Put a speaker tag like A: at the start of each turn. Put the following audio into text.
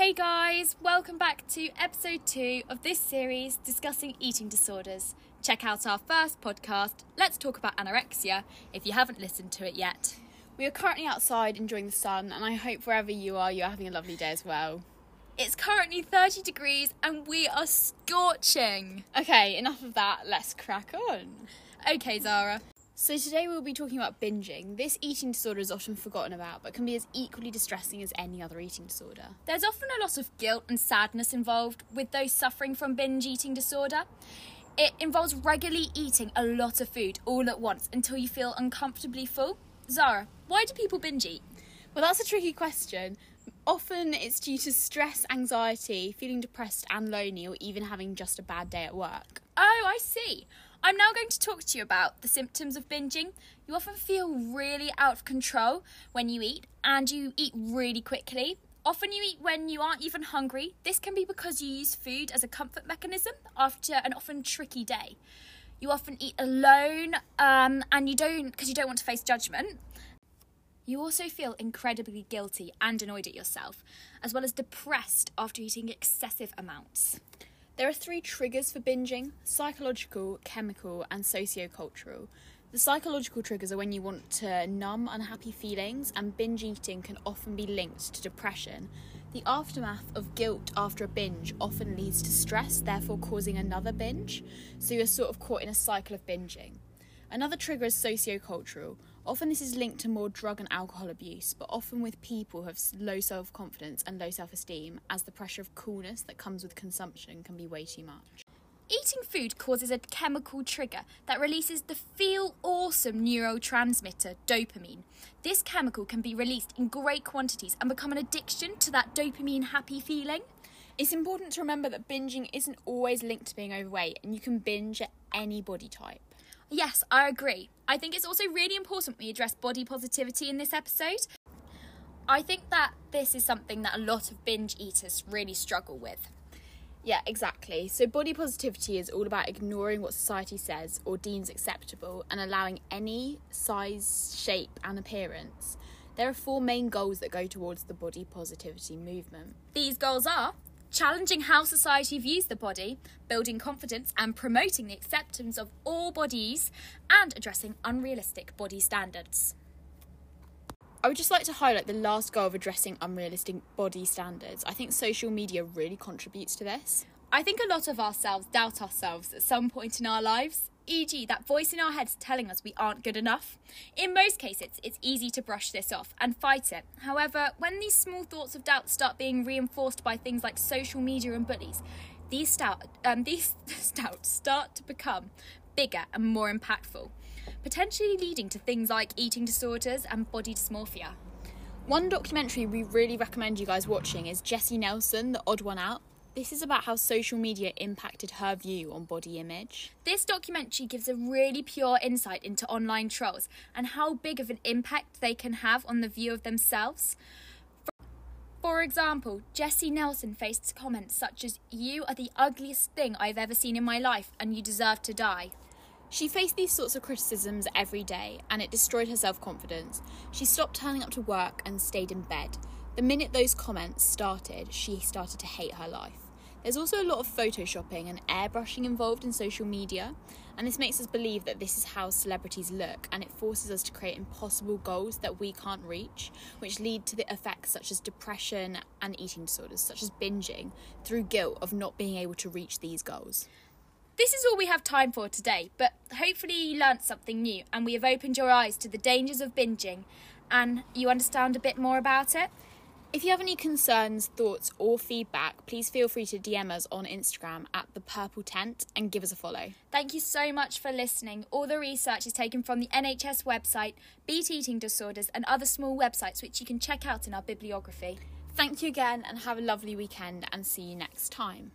A: Hey guys, welcome back to episode 2 of this series discussing eating disorders. Check out our first podcast, Let's Talk About Anorexia, if you haven't listened to it yet.
B: We are currently outside enjoying the sun, and I hope wherever you are, you're having a lovely day as well.
A: It's currently 30 degrees and we are scorching.
B: Okay, enough of that, let's crack on.
A: Okay, Zara.
B: So, today we'll be talking about binging. This eating disorder is often forgotten about, but can be as equally distressing as any other eating disorder.
A: There's often a lot of guilt and sadness involved with those suffering from binge eating disorder. It involves regularly eating a lot of food all at once until you feel uncomfortably full. Zara, why do people binge eat?
B: Well, that's a tricky question. Often it's due to stress, anxiety, feeling depressed and lonely, or even having just a bad day at work.
A: Oh, I see. I'm now going to talk to you about the symptoms of binging. You often feel really out of control when you eat, and you eat really quickly. Often you eat when you aren't even hungry. This can be because you use food as a comfort mechanism after an often tricky day. You often eat alone, um, and you don't because you don't want to face judgment. You also feel incredibly guilty and annoyed at yourself, as well as depressed after eating excessive amounts.
B: There are three triggers for binging psychological, chemical, and sociocultural. The psychological triggers are when you want to numb unhappy feelings, and binge eating can often be linked to depression. The aftermath of guilt after a binge often leads to stress, therefore causing another binge, so you're sort of caught in a cycle of binging. Another trigger is sociocultural. Often this is linked to more drug and alcohol abuse, but often with people who have low self confidence and low self esteem, as the pressure of coolness that comes with consumption can be way too much.
A: Eating food causes a chemical trigger that releases the feel awesome neurotransmitter dopamine. This chemical can be released in great quantities and become an addiction to that dopamine happy feeling.
B: It's important to remember that binging isn't always linked to being overweight, and you can binge at any body type.
A: Yes, I agree. I think it's also really important we address body positivity in this episode. I think that this is something that a lot of binge eaters really struggle with.
B: Yeah, exactly. So, body positivity is all about ignoring what society says or deems acceptable and allowing any size, shape, and appearance. There are four main goals that go towards the body positivity movement.
A: These goals are challenging how society views the body, building confidence and promoting the acceptance of all bodies, and addressing unrealistic body standards.
B: I would just like to highlight the last goal of addressing unrealistic body standards. I think social media really contributes to this.
A: I think a lot of ourselves doubt ourselves at some point in our lives, e.g., that voice in our heads telling us we aren't good enough. In most cases, it's easy to brush this off and fight it. However, when these small thoughts of doubt start being reinforced by things like social media and bullies, these, stout, um, these doubts start to become bigger and more impactful, potentially leading to things like eating disorders and body dysmorphia.
B: One documentary we really recommend you guys watching is Jesy Nelson, The Odd One Out. This is about how social media impacted her view on body image.
A: This documentary gives a really pure insight into online trolls and how big of an impact they can have on the view of themselves. For example, Jesy Nelson faced comments such as, You are the ugliest thing I've ever seen in my life and you deserve to die.
B: She faced these sorts of criticisms every day and it destroyed her self confidence. She stopped turning up to work and stayed in bed. The minute those comments started, she started to hate her life. There's also a lot of photoshopping and airbrushing involved in social media, and this makes us believe that this is how celebrities look, and it forces us to create impossible goals that we can't reach, which lead to the effects such as depression and eating disorders, such as binging, through guilt of not being able to reach these goals.
A: This is all we have time for today, but hopefully you learnt something new and we have opened your eyes to the dangers of binging and you understand a bit more about it.
B: If you have any concerns, thoughts, or feedback, please feel free to DM us on Instagram at the Purple Tent and give us a follow.
A: Thank you so much for listening. All the research is taken from the NHS website, Beat Eating Disorders, and other small websites which you can check out in our bibliography.
B: Thank you again and have a lovely weekend and see you next time.